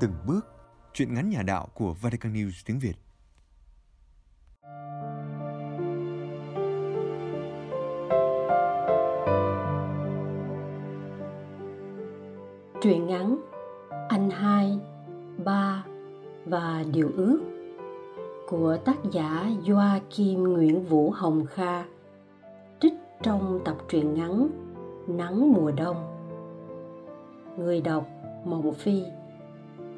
từng bước, chuyện ngắn nhà đạo của Vatican News tiếng Việt. Truyện ngắn Anh hai, ba và Điều ước của tác giả doa kim Nguyễn Vũ Hồng Kha trích trong tập truyện ngắn Nắng mùa đông. Người đọc Mộng Phi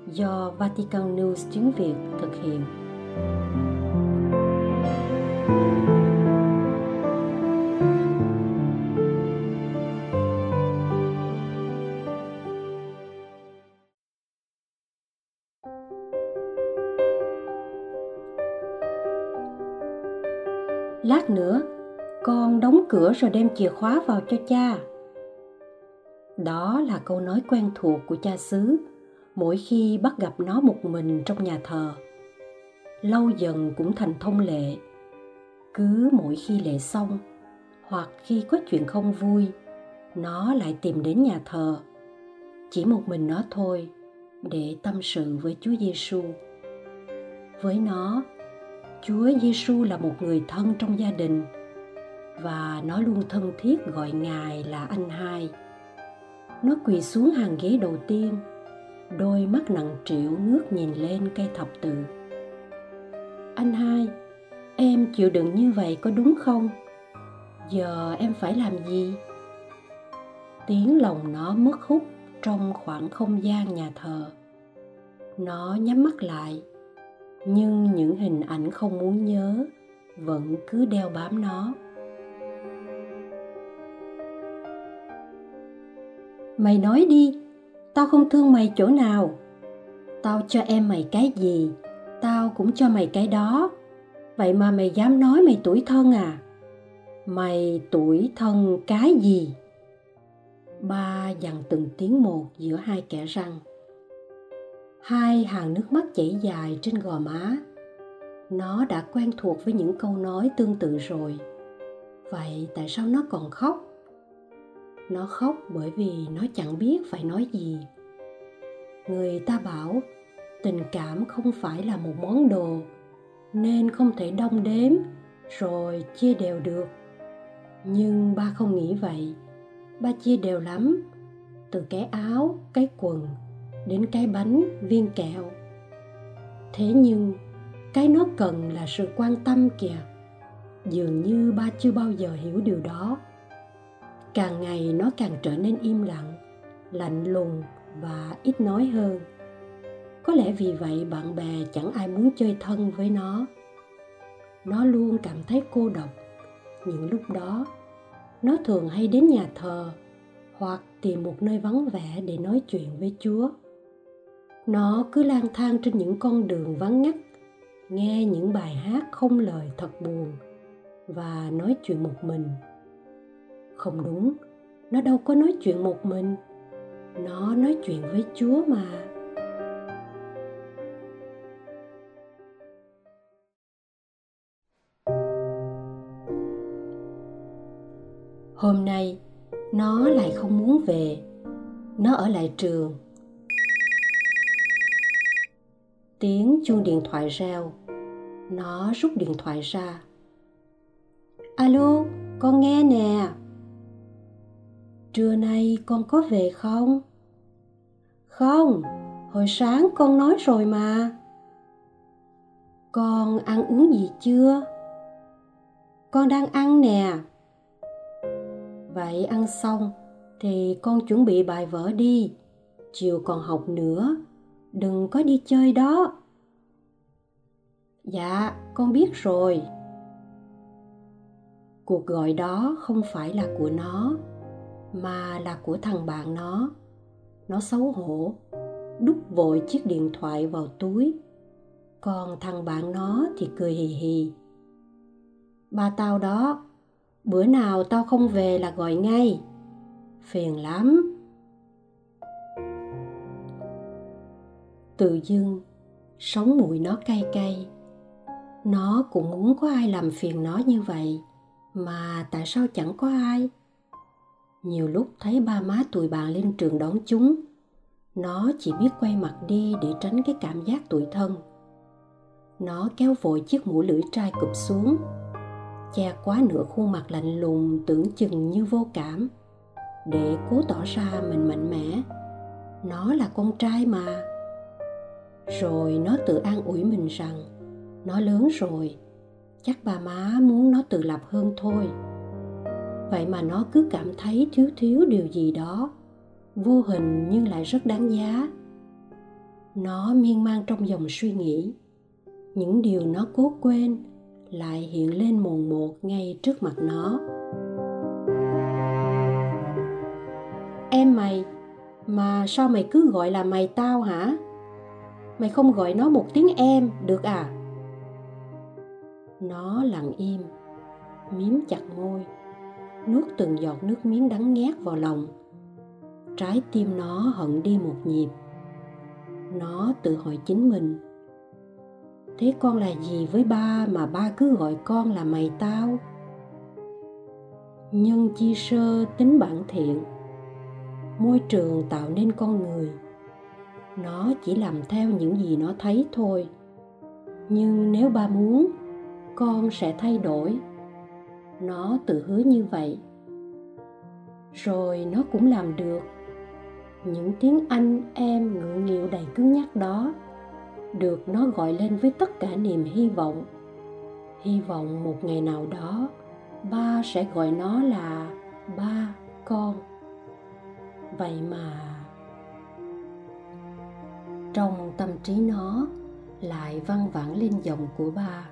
do Vatican News tiếng Việt thực hiện. Lát nữa, con đóng cửa rồi đem chìa khóa vào cho cha. Đó là câu nói quen thuộc của cha xứ mỗi khi bắt gặp nó một mình trong nhà thờ lâu dần cũng thành thông lệ cứ mỗi khi lễ xong hoặc khi có chuyện không vui nó lại tìm đến nhà thờ chỉ một mình nó thôi để tâm sự với Chúa Giêsu. Với nó, Chúa Giêsu là một người thân trong gia đình và nó luôn thân thiết gọi Ngài là anh hai. Nó quỳ xuống hàng ghế đầu tiên đôi mắt nặng trĩu ngước nhìn lên cây thập tự. Anh hai, em chịu đựng như vậy có đúng không? Giờ em phải làm gì? Tiếng lòng nó mất hút trong khoảng không gian nhà thờ. Nó nhắm mắt lại, nhưng những hình ảnh không muốn nhớ vẫn cứ đeo bám nó. Mày nói đi tao không thương mày chỗ nào. Tao cho em mày cái gì, tao cũng cho mày cái đó. Vậy mà mày dám nói mày tuổi thân à? Mày tuổi thân cái gì? Ba dằn từng tiếng một giữa hai kẻ răng. Hai hàng nước mắt chảy dài trên gò má. Nó đã quen thuộc với những câu nói tương tự rồi. Vậy tại sao nó còn khóc? Nó khóc bởi vì nó chẳng biết phải nói gì. Người ta bảo, tình cảm không phải là một món đồ, nên không thể đong đếm rồi chia đều được. Nhưng ba không nghĩ vậy. Ba chia đều lắm, từ cái áo, cái quần, đến cái bánh viên kẹo. Thế nhưng, cái nó cần là sự quan tâm kìa. Dường như ba chưa bao giờ hiểu điều đó càng ngày nó càng trở nên im lặng, lạnh lùng và ít nói hơn. Có lẽ vì vậy bạn bè chẳng ai muốn chơi thân với nó. Nó luôn cảm thấy cô độc. Những lúc đó, nó thường hay đến nhà thờ hoặc tìm một nơi vắng vẻ để nói chuyện với chúa. Nó cứ lang thang trên những con đường vắng ngắt, nghe những bài hát không lời thật buồn và nói chuyện một mình không đúng, nó đâu có nói chuyện một mình. Nó nói chuyện với chúa mà. Hôm nay, nó lại không muốn về. Nó ở lại trường. Tiếng chuông điện thoại reo. Nó rút điện thoại ra. Alo, con nghe nè trưa nay con có về không? Không, hồi sáng con nói rồi mà. Con ăn uống gì chưa? Con đang ăn nè. Vậy ăn xong thì con chuẩn bị bài vở đi. Chiều còn học nữa. Đừng có đi chơi đó. Dạ con biết rồi. Cuộc gọi đó không phải là của nó mà là của thằng bạn nó. Nó xấu hổ, đút vội chiếc điện thoại vào túi. Còn thằng bạn nó thì cười hì hì. Ba tao đó, bữa nào tao không về là gọi ngay. Phiền lắm. Tự dưng sống mũi nó cay cay. Nó cũng muốn có ai làm phiền nó như vậy, mà tại sao chẳng có ai? Nhiều lúc thấy ba má tụi bạn lên trường đón chúng, nó chỉ biết quay mặt đi để tránh cái cảm giác tủi thân. Nó kéo vội chiếc mũ lưỡi trai cụp xuống, che quá nửa khuôn mặt lạnh lùng tưởng chừng như vô cảm. Để cố tỏ ra mình mạnh mẽ, nó là con trai mà. Rồi nó tự an ủi mình rằng, nó lớn rồi, chắc bà má muốn nó tự lập hơn thôi vậy mà nó cứ cảm thấy thiếu thiếu điều gì đó, vô hình nhưng lại rất đáng giá. Nó miên man trong dòng suy nghĩ. Những điều nó cố quên lại hiện lên mồn một ngay trước mặt nó. Em mày, mà sao mày cứ gọi là mày tao hả? Mày không gọi nó một tiếng em, được à? Nó lặng im, miếm chặt môi nuốt từng giọt nước miếng đắng ngát vào lòng. Trái tim nó hận đi một nhịp. Nó tự hỏi chính mình, thế con là gì với ba mà ba cứ gọi con là mày tao? Nhân chi sơ tính bản thiện, môi trường tạo nên con người. Nó chỉ làm theo những gì nó thấy thôi. Nhưng nếu ba muốn, con sẽ thay đổi nó tự hứa như vậy. Rồi nó cũng làm được. Những tiếng anh em ngượng nghịu đầy cứng nhắc đó được nó gọi lên với tất cả niềm hy vọng. Hy vọng một ngày nào đó, ba sẽ gọi nó là ba con. Vậy mà trong tâm trí nó lại văng vẳng lên giọng của ba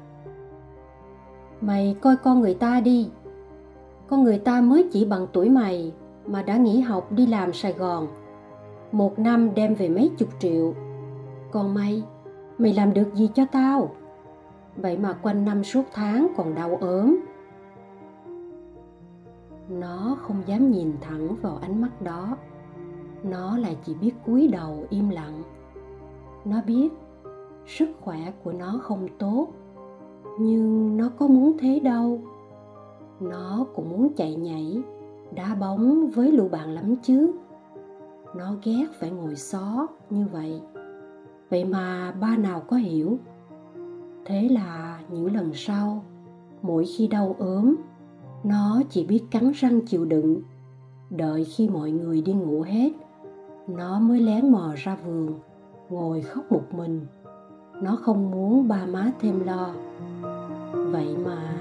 mày coi con người ta đi. Con người ta mới chỉ bằng tuổi mày mà đã nghỉ học đi làm sài gòn. Một năm đem về mấy chục triệu. Còn mày mày làm được gì cho tao? Vậy mà quanh năm suốt tháng còn đau ốm. Nó không dám nhìn thẳng vào ánh mắt đó. Nó lại chỉ biết cúi đầu im lặng. Nó biết sức khỏe của nó không tốt nhưng nó có muốn thế đâu. Nó cũng muốn chạy nhảy, đá bóng với lũ bạn lắm chứ. Nó ghét phải ngồi xó như vậy. Vậy mà ba nào có hiểu? Thế là những lần sau, mỗi khi đau ốm, nó chỉ biết cắn răng chịu đựng. Đợi khi mọi người đi ngủ hết, nó mới lén mò ra vườn, ngồi khóc một mình. Nó không muốn ba má thêm lo vậy mà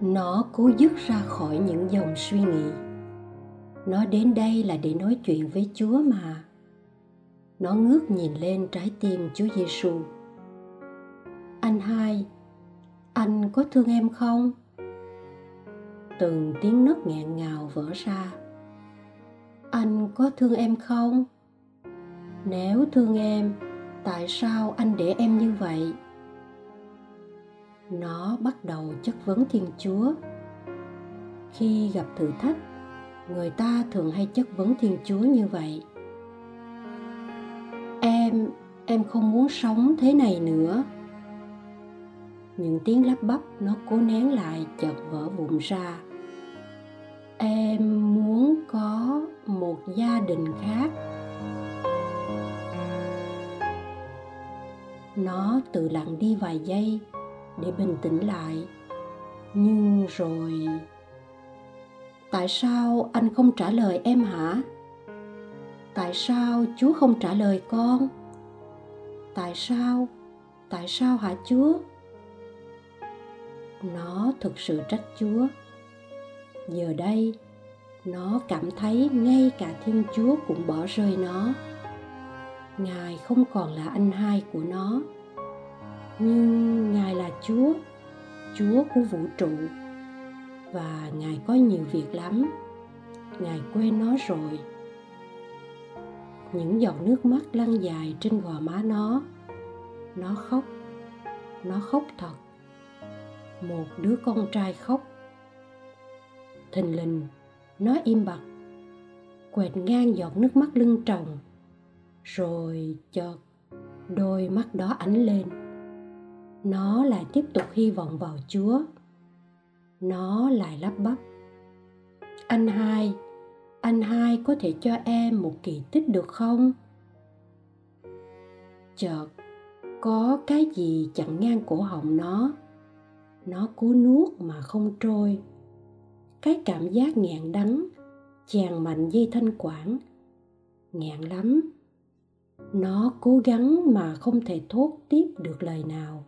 nó cố dứt ra khỏi những dòng suy nghĩ. Nó đến đây là để nói chuyện với chúa mà. Nó ngước nhìn lên trái tim chúa giêsu anh hai, anh có thương em không? Từng tiếng nấc nghẹn ngào vỡ ra. Anh có thương em không? Nếu thương em, tại sao anh để em như vậy? Nó bắt đầu chất vấn thiên chúa. Khi gặp thử thách, người ta thường hay chất vấn thiên chúa như vậy. Em em không muốn sống thế này nữa. Những tiếng lắp bắp nó cố nén lại chợt vỡ vụn ra em muốn có một gia đình khác. Nó tự lặng đi vài giây để bình tĩnh lại. Nhưng rồi, tại sao anh không trả lời em hả? Tại sao chúa không trả lời con? Tại sao tại sao hả chúa? Nó thực sự trách chúa giờ đây, nó cảm thấy ngay cả thiên chúa cũng bỏ rơi nó. Ngài không còn là anh hai của nó, nhưng ngài là chúa chúa của vũ trụ. Và ngài có nhiều việc lắm, ngài quên nó rồi. Những giọt nước mắt lăn dài trên gò má nó nó khóc nó khóc thật. Một đứa con trai khóc thình lình nó im bặt, quẹt ngang giọt nước mắt lưng tròng, rồi chợt đôi mắt đó ánh lên. Nó lại tiếp tục hy vọng vào chúa. Nó lại lắp bắp. Anh hai anh hai có thể cho em một kỳ tích được không? Chợt, có cái gì chặn ngang cổ họng nó? Nó cố nuốt mà không trôi cái cảm giác nghẹn đắng, chàng mạnh dây thanh quản. Nghẹn lắm. Nó cố gắng mà không thể thốt tiếp được lời nào.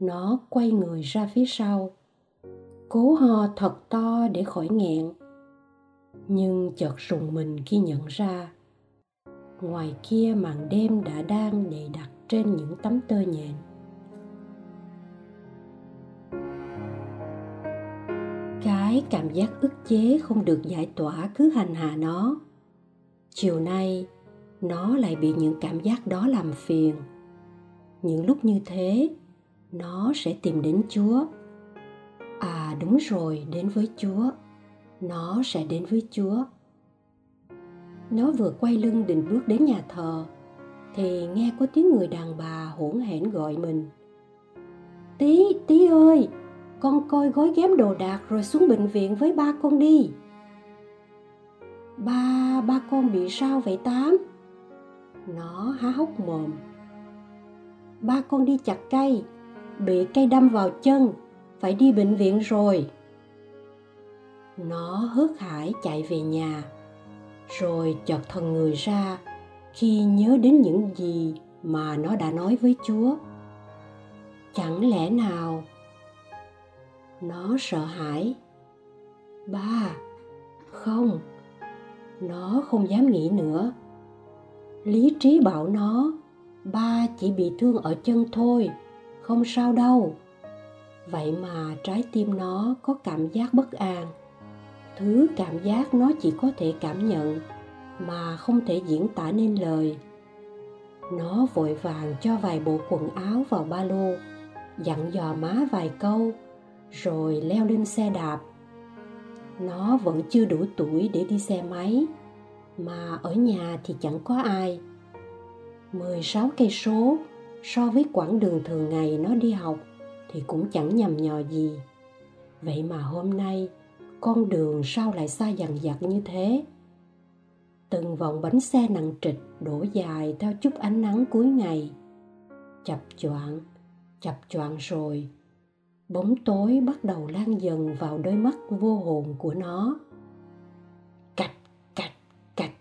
Nó quay người ra phía sau. Cố ho thật to để khỏi nghẹn. Nhưng chợt rùng mình khi nhận ra, ngoài kia màn đêm đã đang đầy đặt trên những tấm tơ nhện. Cái cảm giác ức chế không được giải tỏa cứ hành hạ nó. Chiều nay, nó lại bị những cảm giác đó làm phiền. Những lúc như thế, nó sẽ tìm đến chúa. À đúng rồi, đến với chúa. Nó sẽ đến với chúa. Nó vừa quay lưng định bước đến nhà thờ, thì nghe có tiếng người đàn bà hỗn hển gọi mình. Tí tí ơi con coi gói ghém đồ đạc rồi xuống bệnh viện với ba con đi. Ba ba con bị sao vậy tám? Nó há hốc mồm. Ba con đi chặt cây, bị cây đâm vào chân, phải đi bệnh viện rồi. Nó hớt hải chạy về nhà, rồi chợt thần người ra khi nhớ đến những gì mà nó đã nói với chúa. Chẳng lẽ nào nó sợ hãi. Ba, không. Nó không dám nghĩ nữa. Lý trí bảo nó, ba chỉ bị thương ở chân thôi, không sao đâu. Vậy mà trái tim nó có cảm giác bất an. Thứ cảm giác nó chỉ có thể cảm nhận, mà không thể diễn tả nên lời. Nó vội vàng cho vài bộ quần áo vào ba lô, dặn dò má vài câu rồi leo lên xe đạp. Nó vẫn chưa đủ tuổi để đi xe máy, mà ở nhà thì chẳng có ai. 16 cây số, so với quãng đường thường ngày nó đi học thì cũng chẳng nhầm nhò gì. Vậy mà hôm nay, con đường sao lại xa dằn dặt như thế? Từng vòng bánh xe nặng trịch đổ dài theo chút ánh nắng cuối ngày. Chập choạng chập choạng rồi bóng tối bắt đầu lan dần vào đôi mắt vô hồn của nó. Cạch cạch cạch.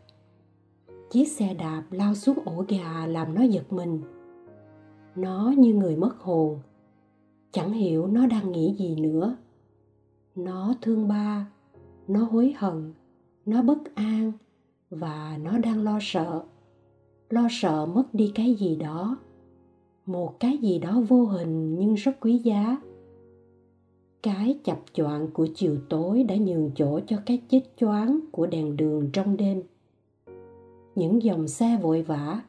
Chiếc xe đạp lao xuống ổ gà làm nó giật mình. Nó như người mất hồn. Chẳng hiểu nó đang nghĩ gì nữa. Nó thương ba, nó hối hận, nó bất an và nó đang lo sợ. Lo sợ mất đi cái gì đó. Một cái gì đó vô hình nhưng rất quý giá cái chập choạng của chiều tối đã nhường chỗ cho cái chết choáng của đèn đường trong đêm. Những dòng xe vội vã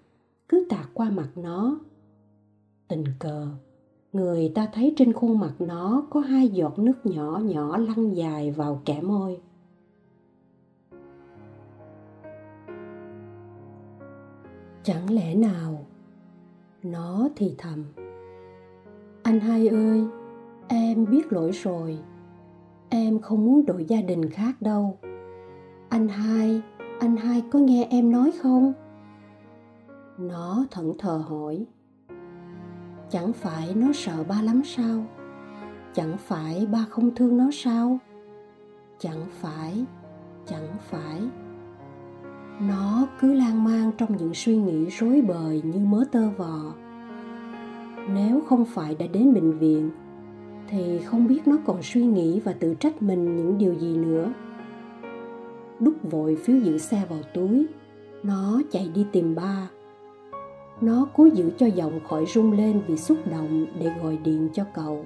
cứ tạt qua mặt nó. Tình cờ, người ta thấy trên khuôn mặt nó có hai giọt nước nhỏ nhỏ lăn dài vào kẻ môi. Chẳng lẽ nào? Nó thì thầm. Anh hai ơi em biết lỗi rồi. Em không muốn đổi gia đình khác đâu. Anh hai anh hai có nghe em nói không? Nó thẫn thờ hỏi. Chẳng phải nó sợ ba lắm sao? Chẳng phải ba không thương nó sao? Chẳng phải chẳng phải. Nó cứ lan man trong những suy nghĩ rối bời như mớ tơ vò. Nếu không phải đã đến bệnh viện thì không biết nó còn suy nghĩ và tự trách mình những điều gì nữa. Đúc vội phiếu giữ xe vào túi. Nó chạy đi tìm ba. Nó cố giữ cho giọng khỏi rung lên vì xúc động để gọi điện cho cậu.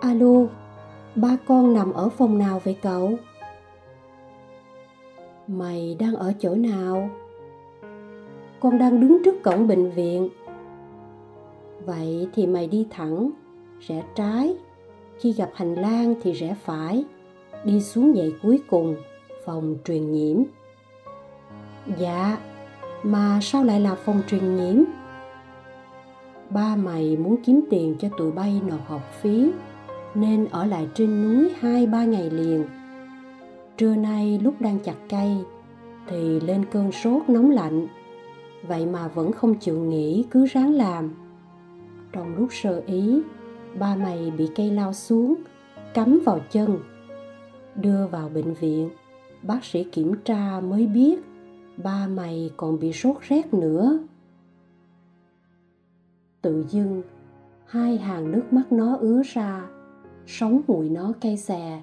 Alo, ba con nằm ở phòng nào vậy cậu? Mày đang ở chỗ nào? Con đang đứng trước cổng bệnh viện vậy thì mày đi thẳng, rẽ trái. Khi gặp hành lang thì rẽ phải, đi xuống dãy cuối cùng, phòng truyền nhiễm. Dạ mà sao lại là phòng truyền nhiễm? Ba mày muốn kiếm tiền cho tụi bay nộp học phí, nên ở lại trên núi hai ba ngày liền. Trưa nay lúc đang chặt cây, thì lên cơn sốt nóng lạnh. Vậy mà vẫn không chịu nghỉ, cứ ráng làm trong lúc sơ ý, ba mày bị cây lao xuống, cắm vào chân, đưa vào bệnh viện. Bác sĩ kiểm tra mới biết ba mày còn bị sốt rét nữa. Tự dưng, hai hàng nước mắt nó ứa ra sống mùi nó cay xè.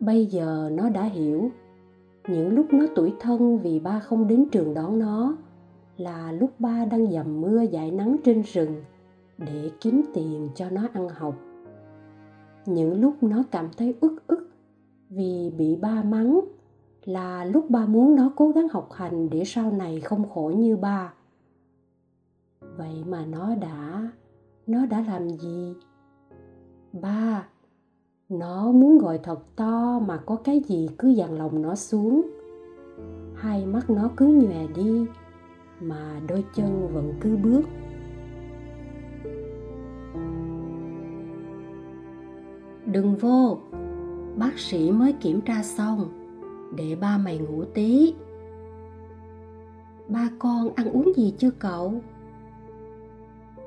Bây giờ nó đã hiểu, những lúc nó tuổi thân vì ba không đến trường đón nó, là lúc ba đang dầm mưa dãi nắng trên rừng để kiếm tiền cho nó ăn học. Những lúc nó cảm thấy ức ức vì bị ba mắng là lúc ba muốn nó cố gắng học hành để sau này không khổ như ba. Vậy mà nó đã nó đã làm gì? Ba, nó muốn gọi thật to mà có cái gì cứ dằn lòng nó xuống. Hai mắt nó cứ nhòe đi mà đôi chân vẫn cứ bước. Đừng vô. Bác sĩ mới kiểm tra xong. Để ba mày ngủ tí. Ba con ăn uống gì chưa cậu?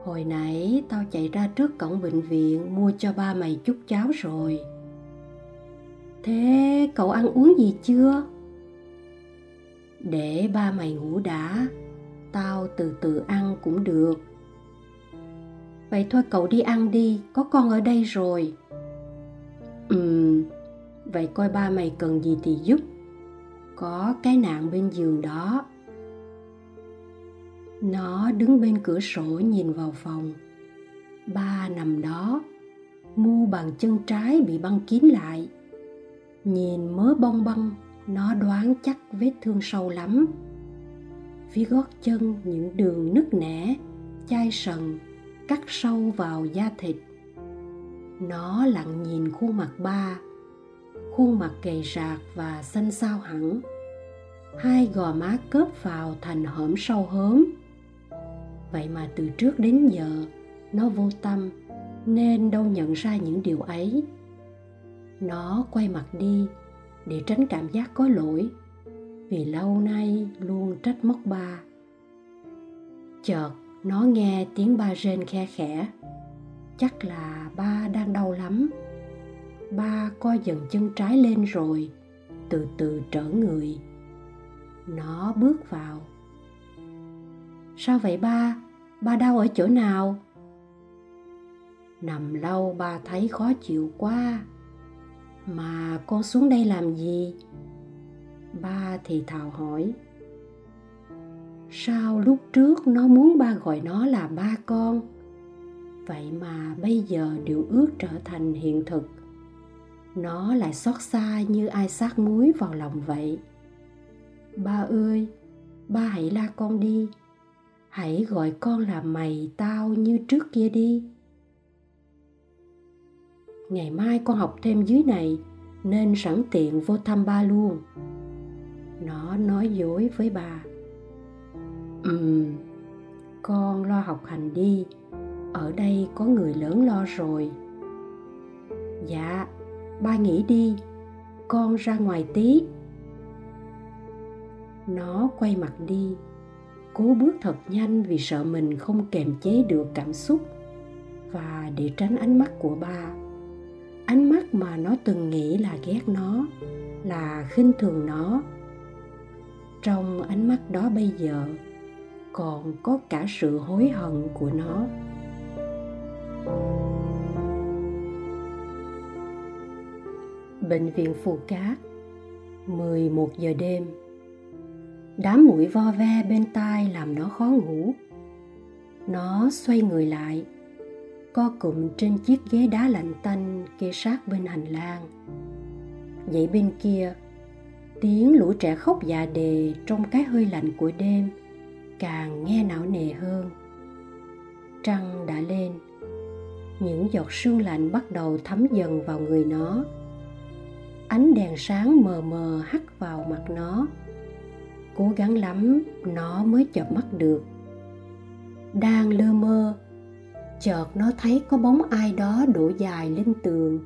Hồi nãy tao chạy ra trước cổng bệnh viện mua cho ba mày chút cháo rồi. Thế cậu ăn uống gì chưa? Để ba mày ngủ đã, tao từ từ ăn cũng được. Vậy thôi cậu đi ăn đi, có con ở đây rồi ừm vậy coi ba mày cần gì thì giúp. Có cái nạn bên giường đó. Nó đứng bên cửa sổ nhìn vào phòng. Ba nằm đó, mu bàn chân trái bị băng kín lại. Nhìn mớ bong băng, nó đoán chắc vết thương sâu lắm. Phía gót chân những đường nứt nẻ, chai sần, cắt sâu vào da thịt nó lặng nhìn khuôn mặt ba, khuôn mặt gầy rạc và xanh xao hẳn. Hai gò má cớp vào thành hõm sâu hớm. Vậy mà từ trước đến giờ, nó vô tâm, nên đâu nhận ra những điều ấy. Nó quay mặt đi để tránh cảm giác có lỗi, vì lâu nay luôn trách móc ba. Chợt, nó nghe tiếng ba rên khe khẽ chắc là ba đang đau lắm. Ba co dần chân trái lên rồi, từ từ trở người. Nó bước vào. Sao vậy ba? Ba đau ở chỗ nào? Nằm lâu ba thấy khó chịu quá. Mà con xuống đây làm gì? Ba thì thào hỏi. Sao lúc trước nó muốn ba gọi nó là ba con? Vậy mà bây giờ điều ước trở thành hiện thực. Nó lại xót xa như ai sát muối vào lòng vậy. Ba ơi, ba hãy la con đi. Hãy gọi con là mày tao như trước kia đi. Ngày mai con học thêm dưới này, nên sẵn tiện vô thăm ba luôn. Nó nói dối với bà ừm, con lo học hành đi ở đây có người lớn lo rồi. Dạ ba nghĩ đi, con ra ngoài tí. Nó quay mặt đi. Cố bước thật nhanh vì sợ mình không kềm chế được cảm xúc. Và để tránh ánh mắt của ba, ánh mắt mà nó từng nghĩ là ghét nó, là khinh thường nó. Trong ánh mắt đó bây giờ, còn có cả sự hối hận của nó. Bệnh viện Phù Cát 11 giờ đêm. Đám mũi vo ve bên tai làm nó khó ngủ. Nó xoay người lại, Co cụm trên chiếc ghế đá lạnh tanh kê sát bên hành lang. Dãy bên kia, Tiếng lũ trẻ khóc dạ đề trong cái hơi lạnh của đêm Càng nghe não nề hơn. Trăng đã lên. Những giọt sương lạnh bắt đầu thấm dần vào người nó. Ánh đèn sáng mờ mờ hắt vào mặt nó. Cố gắng lắm, nó mới chợp mắt được. Đang lơ mơ, chợt nó thấy có bóng ai đó đổ dài lên tường,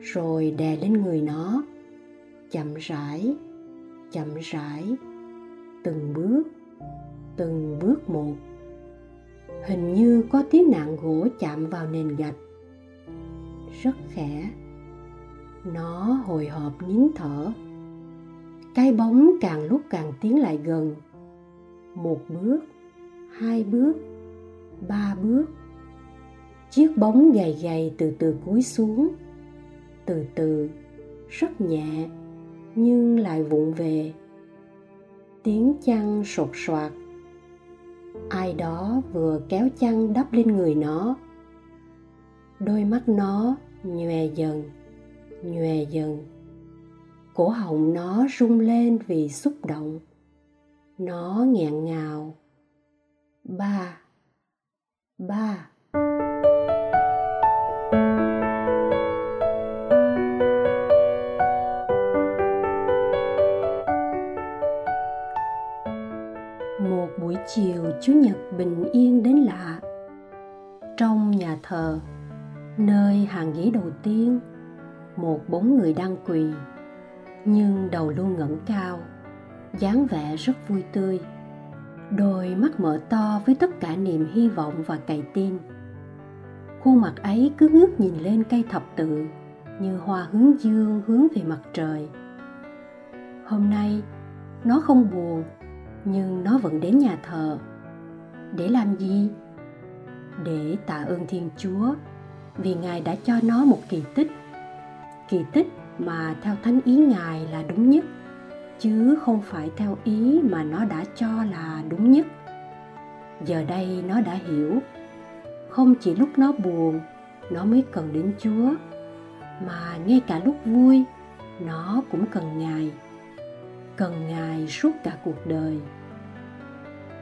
rồi đè lên người nó. Chậm rãi chậm rãi, từng bước từng bước một hình như có tiếng nặng gỗ chạm vào nền gạch. Rất khẽ, nó hồi hộp nín thở. Cái bóng càng lúc càng tiến lại gần. Một bước, hai bước, ba bước. Chiếc bóng gầy gầy từ từ cúi xuống. Từ từ, rất nhẹ, nhưng lại vụng về. Tiếng chăn sột soạt ai đó vừa kéo chăn đắp lên người nó. Đôi mắt nó nhòe dần nhòe dần. Cổ họng nó rung lên vì xúc động. Nó nghẹn ngào. Ba ba. Nơi hàng ghế đầu tiên, một bốn người đang quỳ, nhưng đầu luôn ngẩng cao, dáng vẻ rất vui tươi. Đôi mắt mở to với tất cả niềm hy vọng và cày tin. Khuôn mặt ấy cứ ngước nhìn lên cây thập tự, như hoa hướng dương hướng về mặt trời. Hôm nay, nó không buồn, nhưng nó vẫn đến nhà thờ. Để làm gì? Để tạ ơn thiên chúa vì ngài đã cho nó một kỳ tích. Kỳ tích mà theo thánh ý ngài là đúng nhất, chứ không phải theo ý mà nó đã cho là đúng nhất. Giờ đây nó đã hiểu, không chỉ lúc nó buồn, nó mới cần đến chúa, mà ngay cả lúc vui, nó cũng cần ngài cần ngài suốt cả cuộc đời.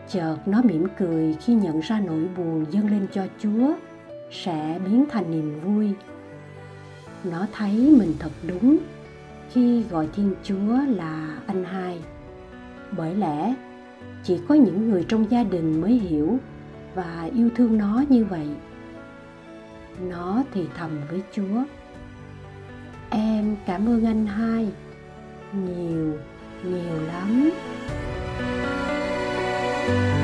Chợt nó mỉm cười khi nhận ra nỗi buồn dâng lên cho chúa sẽ biến thành niềm vui. Nó thấy mình thật đúng khi gọi thiên chúa là anh hai. Bởi lẽ, chỉ có những người trong gia đình mới hiểu và yêu thương nó như vậy. Nó thì thầm với chúa. Em cảm ơn anh hai nhiều nhiều lắm. thank you